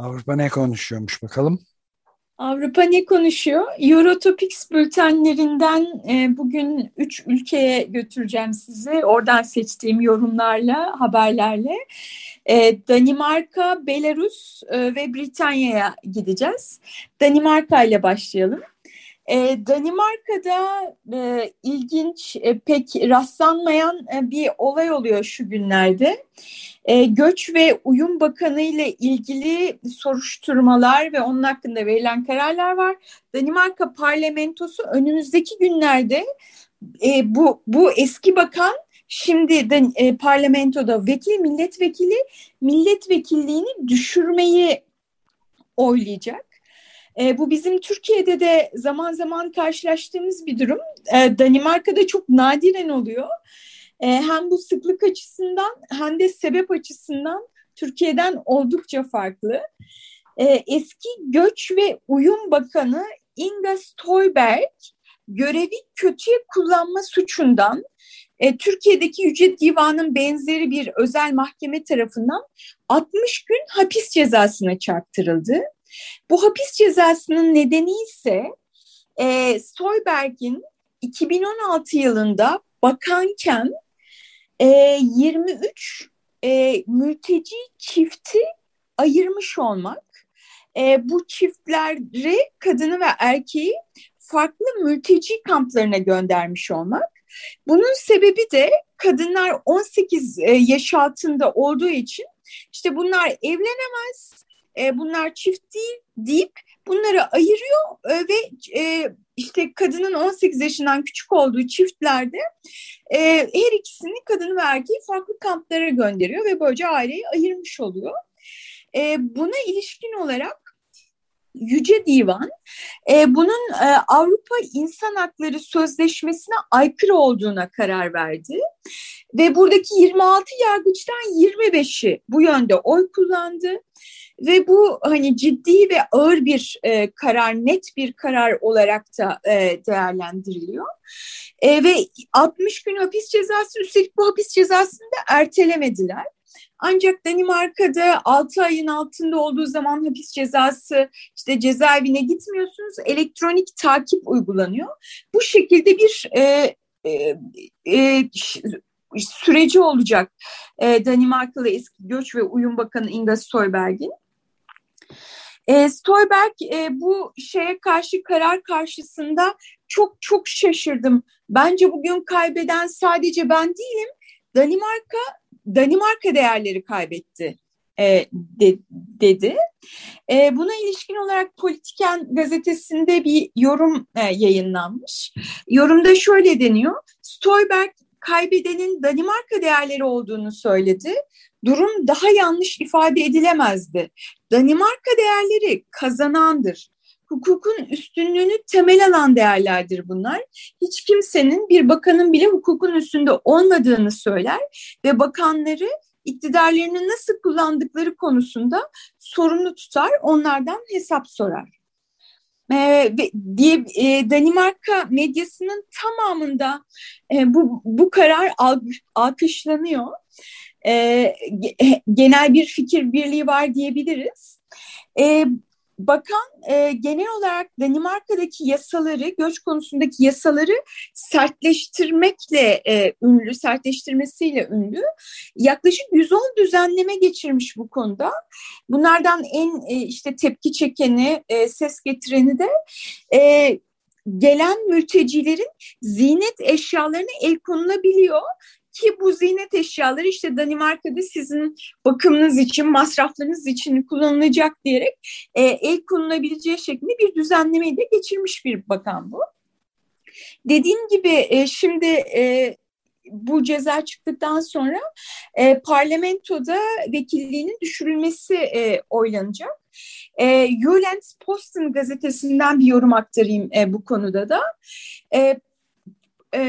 Avrupa ne konuşuyormuş bakalım? Avrupa ne konuşuyor? Eurotopics bültenlerinden e, bugün üç ülkeye götüreceğim sizi. Oradan seçtiğim yorumlarla, haberlerle. E, Danimarka, Belarus e, ve Britanya'ya gideceğiz. Danimarka ile başlayalım. E, Danimarka'da e, ilginç, e, pek rastlanmayan e, bir olay oluyor şu günlerde. E, Göç ve Uyum Bakanı ile ilgili soruşturmalar ve onun hakkında verilen kararlar var. Danimarka parlamentosu önümüzdeki günlerde e, bu, bu eski bakan şimdi de e, parlamentoda vekil milletvekili milletvekilliğini düşürmeyi oylayacak. E, bu bizim Türkiye'de de zaman zaman karşılaştığımız bir durum. E, Danimarka'da çok nadiren oluyor. E, hem bu sıklık açısından hem de sebep açısından Türkiye'den oldukça farklı. E, eski Göç ve Uyum Bakanı Inga Stolberg görevi kötüye kullanma suçundan e, Türkiye'deki Yüce Divan'ın benzeri bir özel mahkeme tarafından 60 gün hapis cezasına çarptırıldı. Bu hapis cezasının nedeni ise e, Soyberg'in 2016 yılında bakanken e, 23 e, mülteci çifti ayırmış olmak. E, bu çiftleri kadını ve erkeği farklı mülteci kamplarına göndermiş olmak. Bunun sebebi de kadınlar 18 e, yaş altında olduğu için işte bunlar evlenemez, e, bunlar çift değil deyip bunları ayırıyor e, ve e, işte kadının 18 yaşından küçük olduğu çiftlerde e, her ikisini kadını ve erkeği farklı kamplara gönderiyor ve böylece aileyi ayırmış oluyor. E, buna ilişkin olarak Yüce Divan e, bunun e, Avrupa İnsan Hakları Sözleşmesi'ne aykırı olduğuna karar verdi. Ve buradaki 26 yargıçtan 25'i bu yönde oy kullandı. Ve bu hani ciddi ve ağır bir e, karar, net bir karar olarak da e, değerlendiriliyor. E, ve 60 gün hapis cezası, üstelik bu hapis cezasını da ertelemediler. Ancak Danimarka'da 6 ayın altında olduğu zaman hapis cezası işte cezaevine gitmiyorsunuz. Elektronik takip uygulanıyor. Bu şekilde bir e, e, e, süreci olacak e, Danimarkalı eski Göç ve Uyum Bakanı Inga Støjberg'in. E, Stolberg e, bu şeye karşı karar karşısında çok çok şaşırdım. Bence bugün kaybeden sadece ben değilim. Danimarka Danimarka değerleri kaybetti e, de, dedi. E, buna ilişkin olarak Politiken gazetesinde bir yorum e, yayınlanmış. Yorumda şöyle deniyor. Stolberg kaybedenin Danimarka değerleri olduğunu söyledi. Durum daha yanlış ifade edilemezdi. Danimarka değerleri kazanandır. Hukukun üstünlüğünü temel alan değerlerdir bunlar. Hiç kimsenin bir bakanın bile hukukun üstünde olmadığını söyler ve bakanları iktidarlarını nasıl kullandıkları konusunda sorumlu tutar, onlardan hesap sorar. Ee, diye e, Danimarka medyasının tamamında e, bu bu karar alkışlanıyor. E, genel bir fikir birliği var diyebiliriz. E, bakan e, genel olarak Danimarka'daki yasaları, göç konusundaki yasaları sertleştirmekle e, ünlü, sertleştirmesiyle ünlü. Yaklaşık 110 düzenleme geçirmiş bu konuda. Bunlardan en e, işte tepki çekeni, e, ses getireni de e, gelen mültecilerin zinet eşyalarına el konulabiliyor ki bu ziynet eşyaları işte Danimarka'da sizin bakımınız için, masraflarınız için kullanılacak diyerek e, el konulabileceği şeklinde bir düzenlemeyi de geçirmiş bir bakan bu. Dediğim gibi e, şimdi e, bu ceza çıktıktan sonra e, parlamentoda vekilliğinin düşürülmesi e, oylanacak. E, Jyllands Posten gazetesinden bir yorum aktarayım e, bu konuda da. E, e,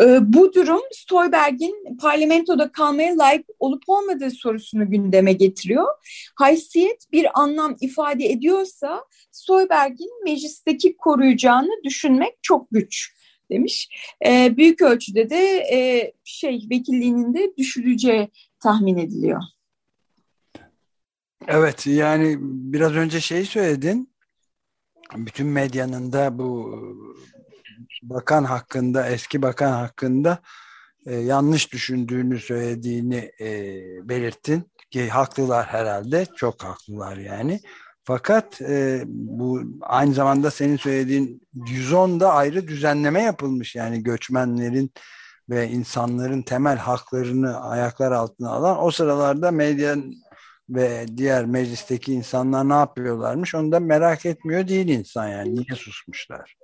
e, bu durum Stolberg'in parlamentoda kalmaya layık olup olmadığı sorusunu gündeme getiriyor. Haysiyet bir anlam ifade ediyorsa Stolberg'in meclisteki koruyacağını düşünmek çok güç demiş. E, büyük ölçüde de e, şey vekilliğinin de düşürüleceği tahmin ediliyor. Evet yani biraz önce şey söyledin. Bütün medyanın da bu bakan hakkında, eski bakan hakkında e, yanlış düşündüğünü söylediğini e, belirttin ki haklılar herhalde, çok haklılar yani. Fakat e, bu aynı zamanda senin söylediğin 110'da ayrı düzenleme yapılmış yani göçmenlerin ve insanların temel haklarını ayaklar altına alan o sıralarda medyanın ve diğer meclisteki insanlar ne yapıyorlarmış onu da merak etmiyor değil insan yani niye susmuşlar.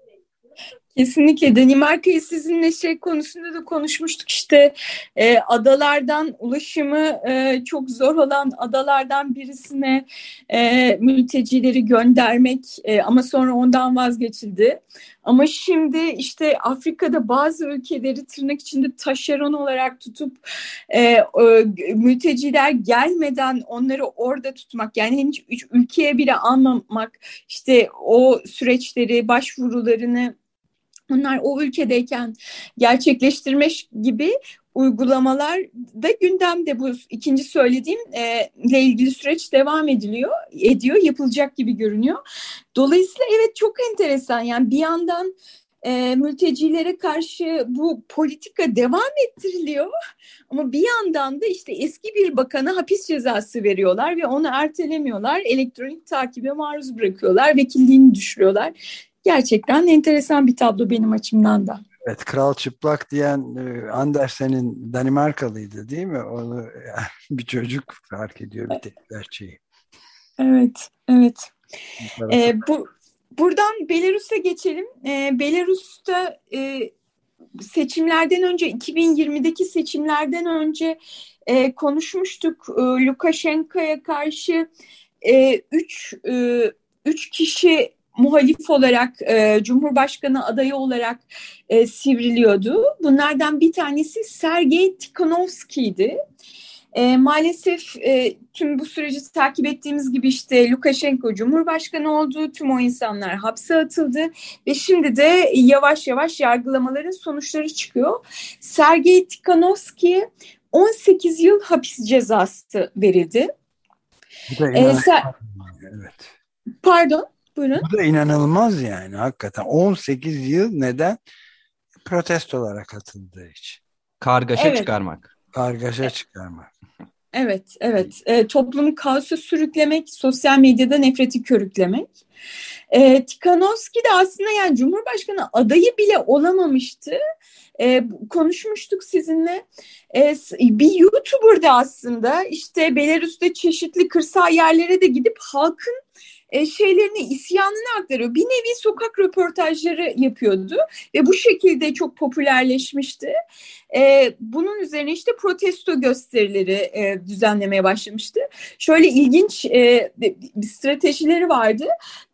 Kesinlikle Danimarka'yı sizinle şey konusunda da konuşmuştuk işte e, adalardan ulaşımı e, çok zor olan adalardan birisine e, mültecileri göndermek e, ama sonra ondan vazgeçildi. Ama şimdi işte Afrika'da bazı ülkeleri tırnak içinde taşeron olarak tutup e, e, mülteciler gelmeden onları orada tutmak yani hiç ülkeye bile almamak işte o süreçleri başvurularını onlar o ülkedeyken gerçekleştirmek gibi uygulamalar da gündemde. Bu ikinci söylediğim e, ilgili süreç devam ediliyor ediyor yapılacak gibi görünüyor. Dolayısıyla evet çok enteresan. Yani bir yandan e, mültecilere karşı bu politika devam ettiriliyor ama bir yandan da işte eski bir bakana hapis cezası veriyorlar ve onu ertelemiyorlar. Elektronik takibe maruz bırakıyorlar vekilliğini düşürüyorlar gerçekten enteresan bir tablo benim açımdan da. Evet, kral çıplak diyen e, Andersen'in Danimarkalıydı değil mi? Onu bir çocuk fark ediyor bir tek gerçeği. Evet, evet. Ee, bu buradan Belarus'a geçelim. Ee, Belarus'ta e, seçimlerden önce 2020'deki seçimlerden önce e, konuşmuştuk. E, Lukashenko'ya karşı e, üç e, üç kişi muhalif olarak e, Cumhurbaşkanı adayı olarak e, sivriliyordu. Bunlardan bir tanesi Sergey Tikhanovski'ydi. E, maalesef e, tüm bu süreci takip ettiğimiz gibi işte Lukashenko Cumhurbaşkanı oldu, tüm o insanlar hapse atıldı ve şimdi de yavaş yavaş yargılamaların sonuçları çıkıyor. Sergey Tikhanovski'ye 18 yıl hapis cezası verildi. Bu da ee, evet. Pardon? Buyurun. Bu da inanılmaz yani hakikaten. 18 yıl neden? Protesto olarak atıldığı için. Kargaşa evet. çıkarmak. Kargaşa çıkarmak. Evet, evet. E, toplumu kaosa sürüklemek, sosyal medyada nefreti körüklemek. E, Tikhanovski de aslında yani Cumhurbaşkanı adayı bile olamamıştı. E, konuşmuştuk sizinle. E, bir YouTuber da aslında işte Belarus'ta çeşitli kırsal yerlere de gidip halkın e, şeylerini, isyanını aktarıyor. Bir nevi sokak röportajları yapıyordu ve bu şekilde çok popülerleşmişti. E, bunun üzerine işte protesto gösterileri e, düzenlemeye başlamıştı. Şöyle ilginç e, stratejileri vardı.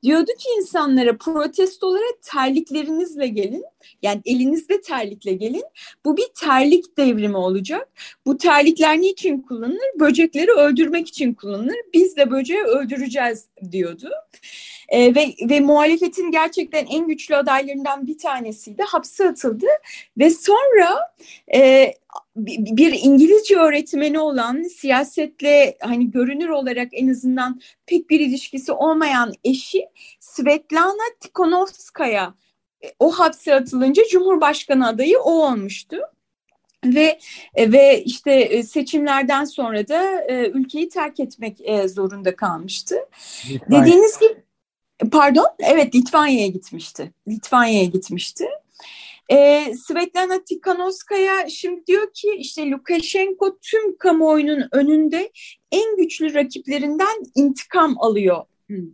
Diyordu ki insanlara protestolara terliklerinizle gelin. Yani elinizde terlikle gelin. Bu bir terlik devrimi olacak. Bu terlikler niçin kullanılır? Böcekleri öldürmek için kullanılır. Biz de böceği öldüreceğiz diyordu. E, ve, ve muhalefetin gerçekten en güçlü adaylarından bir tanesiydi. Hapse atıldı ve sonra e, bir İngilizce öğretmeni olan siyasetle hani görünür olarak en azından pek bir ilişkisi olmayan eşi Svetlana Tikhonovskaya e, o hapse atılınca Cumhurbaşkanı adayı o olmuştu. Ve e, ve işte e, seçimlerden sonra da ülkeyi terk etmek zorunda kalmıştı. Litvanya. Dediğiniz gibi pardon evet Litvanya'ya gitmişti. Litvanya'ya gitmişti. E, Svetlana Tikhanovskaya şimdi diyor ki işte Lukashenko tüm kamuoyunun önünde en güçlü rakiplerinden intikam alıyor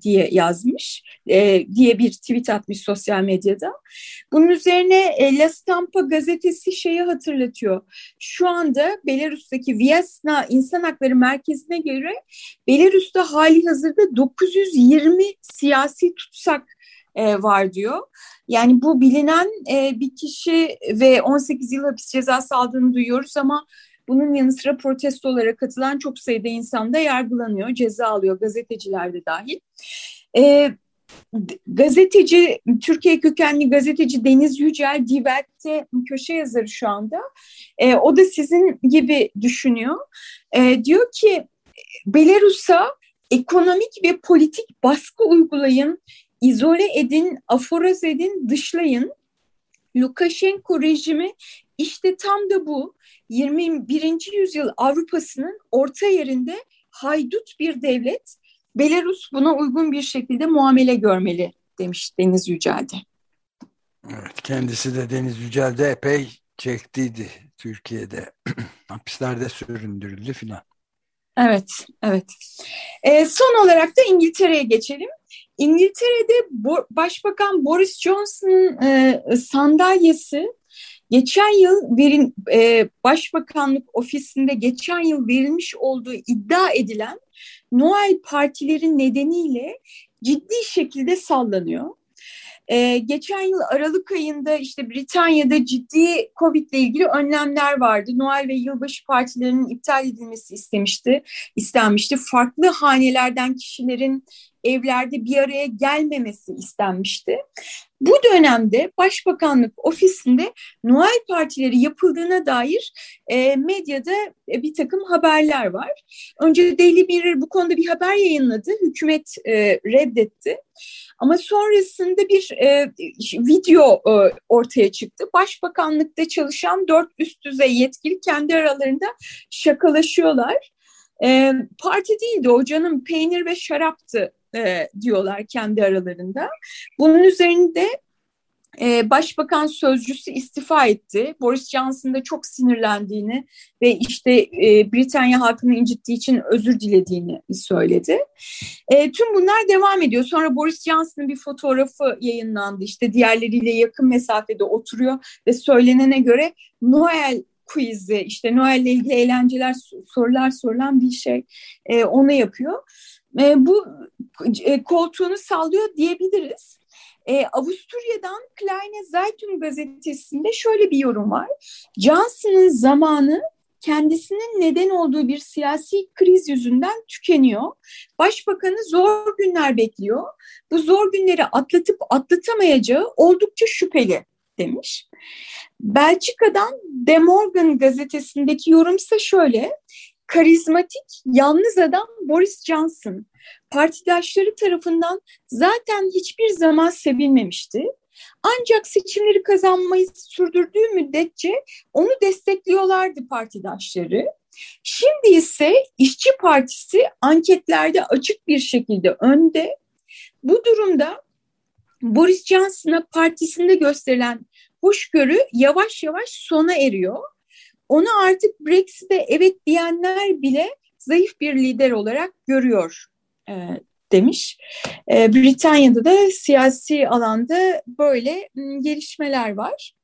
diye yazmış e, diye bir tweet atmış sosyal medyada. Bunun üzerine e, La Stampa gazetesi şeyi hatırlatıyor. Şu anda Belarus'taki Vyasna İnsan Hakları Merkezi'ne göre Belarus'ta hali hazırda 920 siyasi tutsak e, var diyor. Yani bu bilinen e, bir kişi ve 18 yıl hapis cezası aldığını duyuyoruz ama bunun yanı sıra protestolara katılan çok sayıda insan da yargılanıyor, ceza alıyor, gazeteciler de dahil. E, gazeteci, Türkiye kökenli gazeteci Deniz Yücel, Divert'te köşe yazarı şu anda. E, o da sizin gibi düşünüyor. E, diyor ki Belarus'a ekonomik ve politik baskı uygulayın, izole edin, aforoz edin, dışlayın. Lukashenko rejimi işte tam da bu 21. yüzyıl Avrupa'sının orta yerinde haydut bir devlet. Belarus buna uygun bir şekilde muamele görmeli demiş Deniz Yücel'de. Evet, kendisi de Deniz Yücel'de epey çektiydi Türkiye'de. Hapislerde süründürüldü filan. Evet, evet. E, son olarak da İngiltere'ye geçelim. İngiltere'de Başbakan Boris Johnson'ın e, sandalyesi geçen yıl verin e, Başbakanlık ofisinde geçen yıl verilmiş olduğu iddia edilen Noel partilerin nedeniyle ciddi şekilde sallanıyor. Ee, geçen yıl Aralık ayında işte Britanya'da ciddi Covid ile ilgili önlemler vardı. Noel ve yılbaşı partilerinin iptal edilmesi istemişti, istenmişti. Farklı hanelerden kişilerin evlerde bir araya gelmemesi istenmişti. Bu dönemde Başbakanlık ofisinde Noel partileri yapıldığına dair e, medyada e, bir takım haberler var. Önce Daily Mirror bu konuda bir haber yayınladı, hükümet e, reddetti. Ama sonrasında bir e, video e, ortaya çıktı. Başbakanlıkta çalışan dört üst düzey yetkili kendi aralarında şakalaşıyorlar. E, parti değildi o canım peynir ve şaraptı e, diyorlar kendi aralarında. Bunun üzerinde e, Başbakan sözcüsü istifa etti. Boris Johnson da çok sinirlendiğini ve işte e, Britanya halkını incittiği için özür dilediğini söyledi. E, tüm bunlar devam ediyor. Sonra Boris Johnson'ın bir fotoğrafı yayınlandı. İşte diğerleriyle yakın mesafede oturuyor ve söylenene göre Noel quiz'i işte Noel ile ilgili eğlenceler sorular sorulan bir şey onu yapıyor. E, bu e, koltuğunu sallıyor diyebiliriz. E, Avusturya'dan Kleine Zeitung gazetesinde şöyle bir yorum var. Johnson'ın zamanı kendisinin neden olduğu bir siyasi kriz yüzünden tükeniyor. Başbakanı zor günler bekliyor. Bu zor günleri atlatıp atlatamayacağı oldukça şüpheli demiş. Belçika'dan De Morgan gazetesindeki yorumsa şöyle. Karizmatik, yalnız adam Boris Johnson partidaşları tarafından zaten hiçbir zaman sevilmemişti. Ancak seçimleri kazanmayı sürdürdüğü müddetçe onu destekliyorlardı partidaşları. Şimdi ise İşçi Partisi anketlerde açık bir şekilde önde. Bu durumda Boris Johnson'a partisinde gösterilen hoşgörü yavaş yavaş sona eriyor. Onu artık Brexit'e evet diyenler bile zayıf bir lider olarak görüyor e, demiş. E, Britanya'da da siyasi alanda böyle m, gelişmeler var.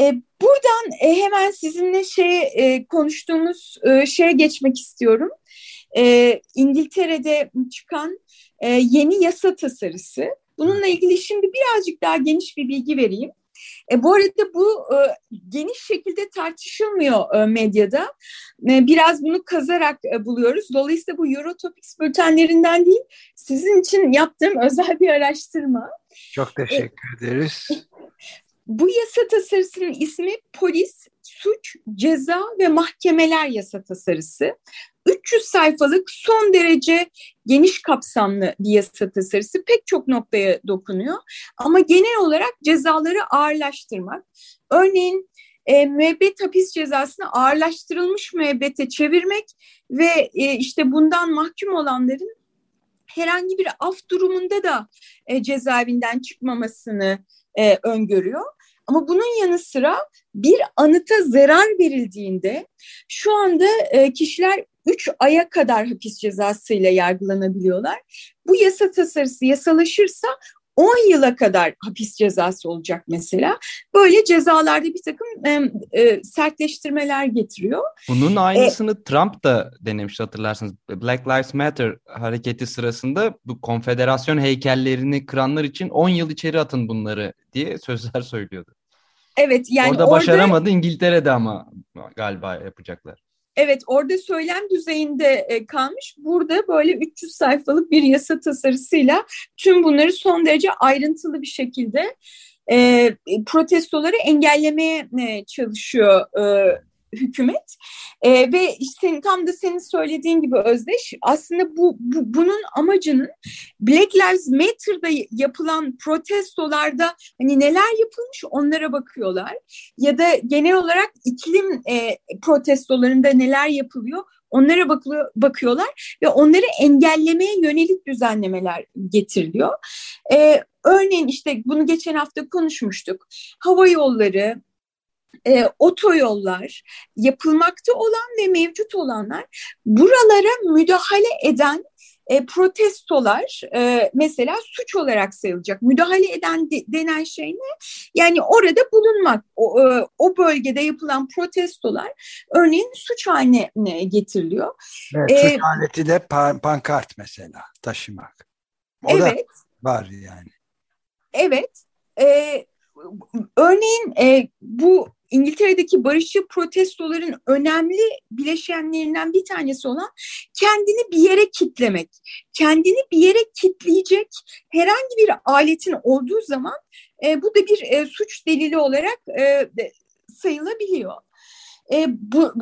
E, buradan e, hemen sizinle şey e, konuştuğumuz e, şeye geçmek istiyorum. E, İngiltere'de çıkan e, yeni yasa tasarısı. Bununla ilgili şimdi birazcık daha geniş bir bilgi vereyim. E, bu arada bu e, geniş şekilde tartışılmıyor e, medyada. E, biraz bunu kazarak e, buluyoruz. Dolayısıyla bu Eurotopics bültenlerinden değil, sizin için yaptığım özel bir araştırma. Çok teşekkür e, ederiz. Bu yasa tasarısının ismi Polis, Suç, Ceza ve Mahkemeler Yasa Tasarısı. 300 sayfalık son derece geniş kapsamlı bir yasa tasarısı pek çok noktaya dokunuyor. Ama genel olarak cezaları ağırlaştırmak. Örneğin e, müebbet hapis cezasını ağırlaştırılmış müebbete çevirmek ve e, işte bundan mahkum olanların herhangi bir af durumunda da e, cezaevinden çıkmamasını e, öngörüyor. Ama bunun yanı sıra bir anıta zarar verildiğinde şu anda e, kişiler 3 aya kadar hapis cezasıyla yargılanabiliyorlar. Bu yasa tasarısı yasalaşırsa 10 yıla kadar hapis cezası olacak mesela. Böyle cezalarda bir takım e, e, sertleştirmeler getiriyor. Bunun aynısını e, Trump da denemişti hatırlarsınız. Black Lives Matter hareketi sırasında bu konfederasyon heykellerini kıranlar için 10 yıl içeri atın bunları diye sözler söylüyordu. Evet yani orada, orada başaramadı İngiltere'de ama galiba yapacaklar. Evet orada söylem düzeyinde e, kalmış. Burada böyle 300 sayfalık bir yasa tasarısıyla tüm bunları son derece ayrıntılı bir şekilde e, protestoları engellemeye e, çalışıyor e, hükümet e, ve senin tam da senin söylediğin gibi Özdeş aslında bu, bu bunun amacının Black Lives Matter'da yapılan protestolarda hani neler yapılmış onlara bakıyorlar ya da genel olarak iklim e, protestolarında neler yapılıyor Onlara bakıyor, bakıyorlar ve onları engellemeye yönelik düzenlemeler getiriliyor. Ee, örneğin işte bunu geçen hafta konuşmuştuk. Hava yolları, e, otoyollar, yapılmakta olan ve mevcut olanlar buralara müdahale eden e, protestolar e, mesela suç olarak sayılacak. Müdahale eden de, denen şey ne? Yani orada bulunmak, o, e, o bölgede yapılan protestolar örneğin suç haline getiriliyor. Evet, ee, suç aleti de pan, pankart mesela taşımak. O evet. da var yani. Evet. E, örneğin e, bu İngiltere'deki barışçı protestoların önemli bileşenlerinden bir tanesi olan kendini bir yere kitlemek. Kendini bir yere kitleyecek herhangi bir aletin olduğu zaman e, bu da bir e, suç delili olarak e, sayılabiliyor. E, bu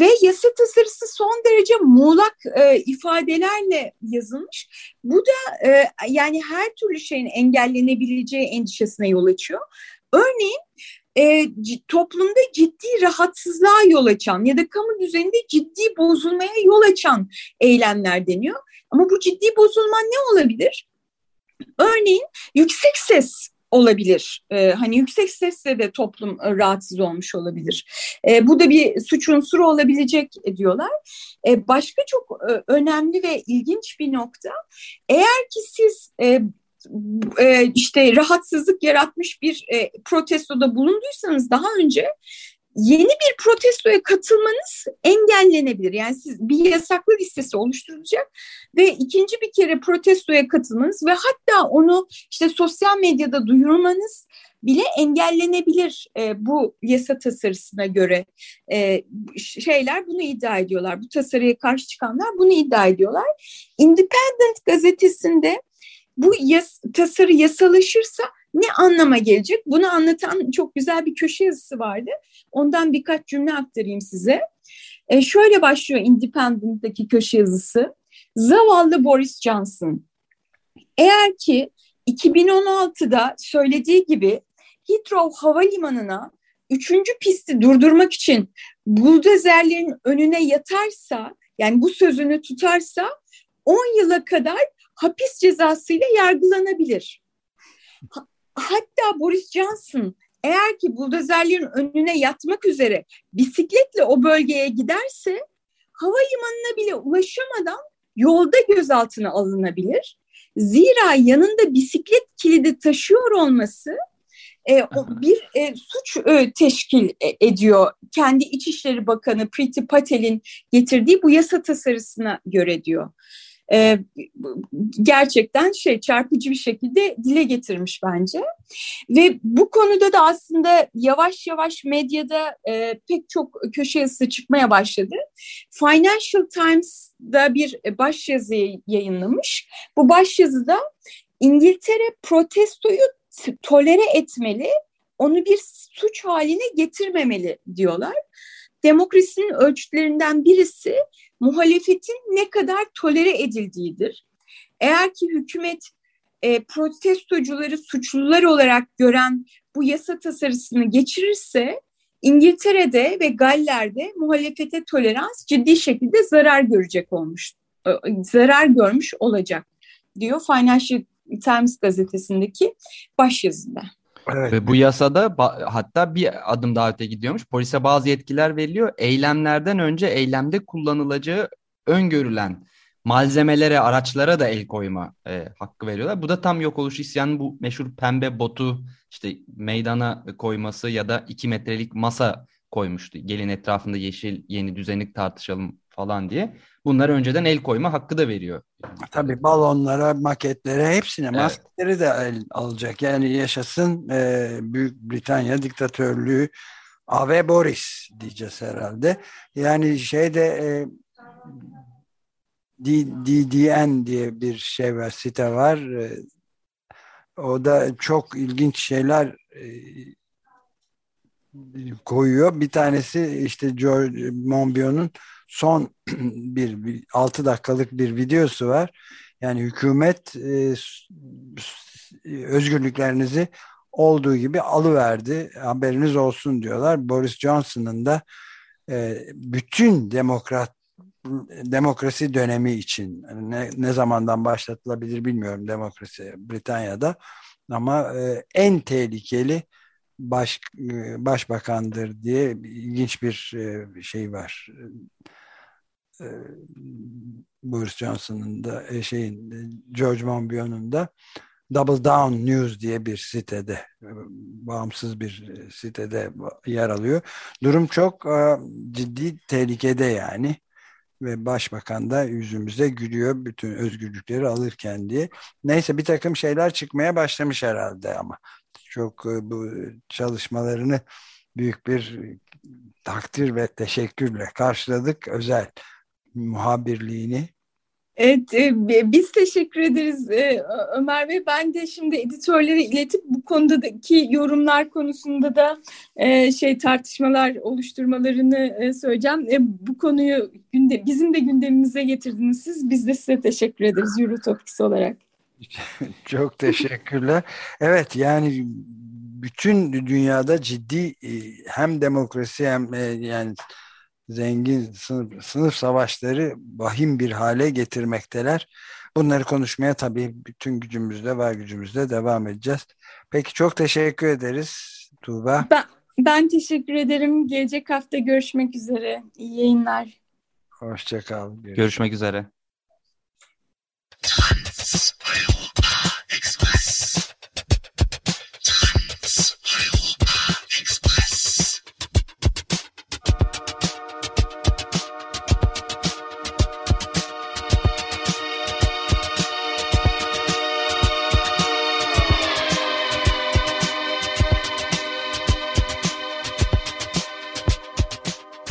ve yasa tasarısı son derece muğlak e, ifadelerle yazılmış. Bu da e, yani her türlü şeyin engellenebileceği endişesine yol açıyor. Örneğin e, toplumda ciddi rahatsızlığa yol açan ya da kamu düzeninde ciddi bozulmaya yol açan eylemler deniyor. Ama bu ciddi bozulma ne olabilir? Örneğin yüksek ses olabilir. Ee, hani yüksek sesle de toplum e, rahatsız olmuş olabilir. Ee, bu da bir suç unsuru olabilecek diyorlar. Ee, başka çok e, önemli ve ilginç bir nokta. Eğer ki siz e, e, işte rahatsızlık yaratmış bir e, protestoda bulunduysanız daha önce yeni bir protestoya katılmanız engellenebilir. Yani siz bir yasaklı listesi oluşturulacak ve ikinci bir kere protestoya katılmanız ve hatta onu işte sosyal medyada duyurmanız bile engellenebilir e, bu yasa tasarısına göre e, şeyler bunu iddia ediyorlar. Bu tasarıya karşı çıkanlar bunu iddia ediyorlar. Independent gazetesinde bu yas tasarı yasalaşırsa ne anlama gelecek? Bunu anlatan çok güzel bir köşe yazısı vardı. Ondan birkaç cümle aktarayım size. E, şöyle başlıyor Independent'daki köşe yazısı. Zavallı Boris Johnson. Eğer ki 2016'da söylediği gibi Heathrow Havalimanı'na üçüncü pisti durdurmak için buldozerlerin önüne yatarsa yani bu sözünü tutarsa 10 yıla kadar hapis cezasıyla yargılanabilir. Hatta Boris Johnson eğer ki buldozerlerin önüne yatmak üzere bisikletle o bölgeye giderse havalimanına bile ulaşamadan yolda gözaltına alınabilir. Zira yanında bisiklet kilidi taşıyor olması e, o bir e, suç e, teşkil e, ediyor. Kendi İçişleri Bakanı Priti Patel'in getirdiği bu yasa tasarısına göre diyor. E, gerçekten şey çarpıcı bir şekilde dile getirmiş bence. Ve bu konuda da aslında yavaş yavaş medyada e, pek çok köşe yazısı çıkmaya başladı. Financial Times'da bir başyazı yayınlamış. Bu başyazıda İngiltere protestoyu tolere etmeli, onu bir suç haline getirmemeli diyorlar. Demokrasinin ölçütlerinden birisi muhalefetin ne kadar tolere edildiğidir. Eğer ki hükümet e, protestocuları suçlular olarak gören bu yasa tasarısını geçirirse İngiltere'de ve Galler'de muhalefete tolerans ciddi şekilde zarar görecek olmuş, e, zarar görmüş olacak diyor Financial Times gazetesindeki başyazında. Evet. Ve bu yasada hatta bir adım daha öte gidiyormuş. Polise bazı yetkiler veriliyor. Eylemlerden önce eylemde kullanılacağı öngörülen malzemelere, araçlara da el koyma e, hakkı veriyorlar. Bu da tam yok oluş isyanı bu meşhur pembe botu işte meydana koyması ya da iki metrelik masa koymuştu. Gelin etrafında yeşil yeni düzenlik tartışalım falan diye. Bunlar önceden el koyma hakkı da veriyor. Tabii balonlara, maketlere hepsine evet. maskeleri de el alacak. Yani yaşasın e, Büyük Britanya diktatörlüğü Ave Boris diyeceğiz herhalde. Yani şeyde e, DDN diye bir şey var, site var. E, o da çok ilginç şeyler e, koyuyor. Bir tanesi işte George Monbiot'un son bir, bir 6 dakikalık bir videosu var. Yani hükümet e, özgürlüklerinizi olduğu gibi alıverdi. Haberiniz olsun diyorlar. Boris Johnson'ın da e, bütün demokrat demokrasi dönemi için ne, ne zamandan başlatılabilir bilmiyorum demokrasi Britanya'da ama e, en tehlikeli baş, e, başbakandır diye ilginç bir e, şey var. E, Boris Johnson'ın da şeyin George Monbiot'un da Double Down News diye bir sitede bağımsız bir sitede yer alıyor. Durum çok ciddi tehlikede yani ve başbakan da yüzümüze gülüyor bütün özgürlükleri alırken diye. Neyse bir takım şeyler çıkmaya başlamış herhalde ama çok e, bu çalışmalarını büyük bir takdir ve teşekkürle karşıladık. Özel muhabirliğini. Evet, e, biz teşekkür ederiz e, Ömer Bey. Ben de şimdi editörlere iletip bu konudaki yorumlar konusunda da şey tartışmalar oluşturmalarını söyleyeceğim. Bu konuyu günde, bizim de gündemimize getirdiniz siz. Biz de size teşekkür ederiz Eurotopics olarak. Çok teşekkürler. Evet yani bütün dünyada ciddi e, hem demokrasi hem e, yani zengin sınıf, sınıf savaşları vahim bir hale getirmekteler. Bunları konuşmaya tabii bütün gücümüzle var gücümüzle devam edeceğiz. Peki çok teşekkür ederiz Tuğba. Ben, ben teşekkür ederim. Gelecek hafta görüşmek üzere. İyi yayınlar. Hoşçakal. Görüşmek, görüşmek üzere.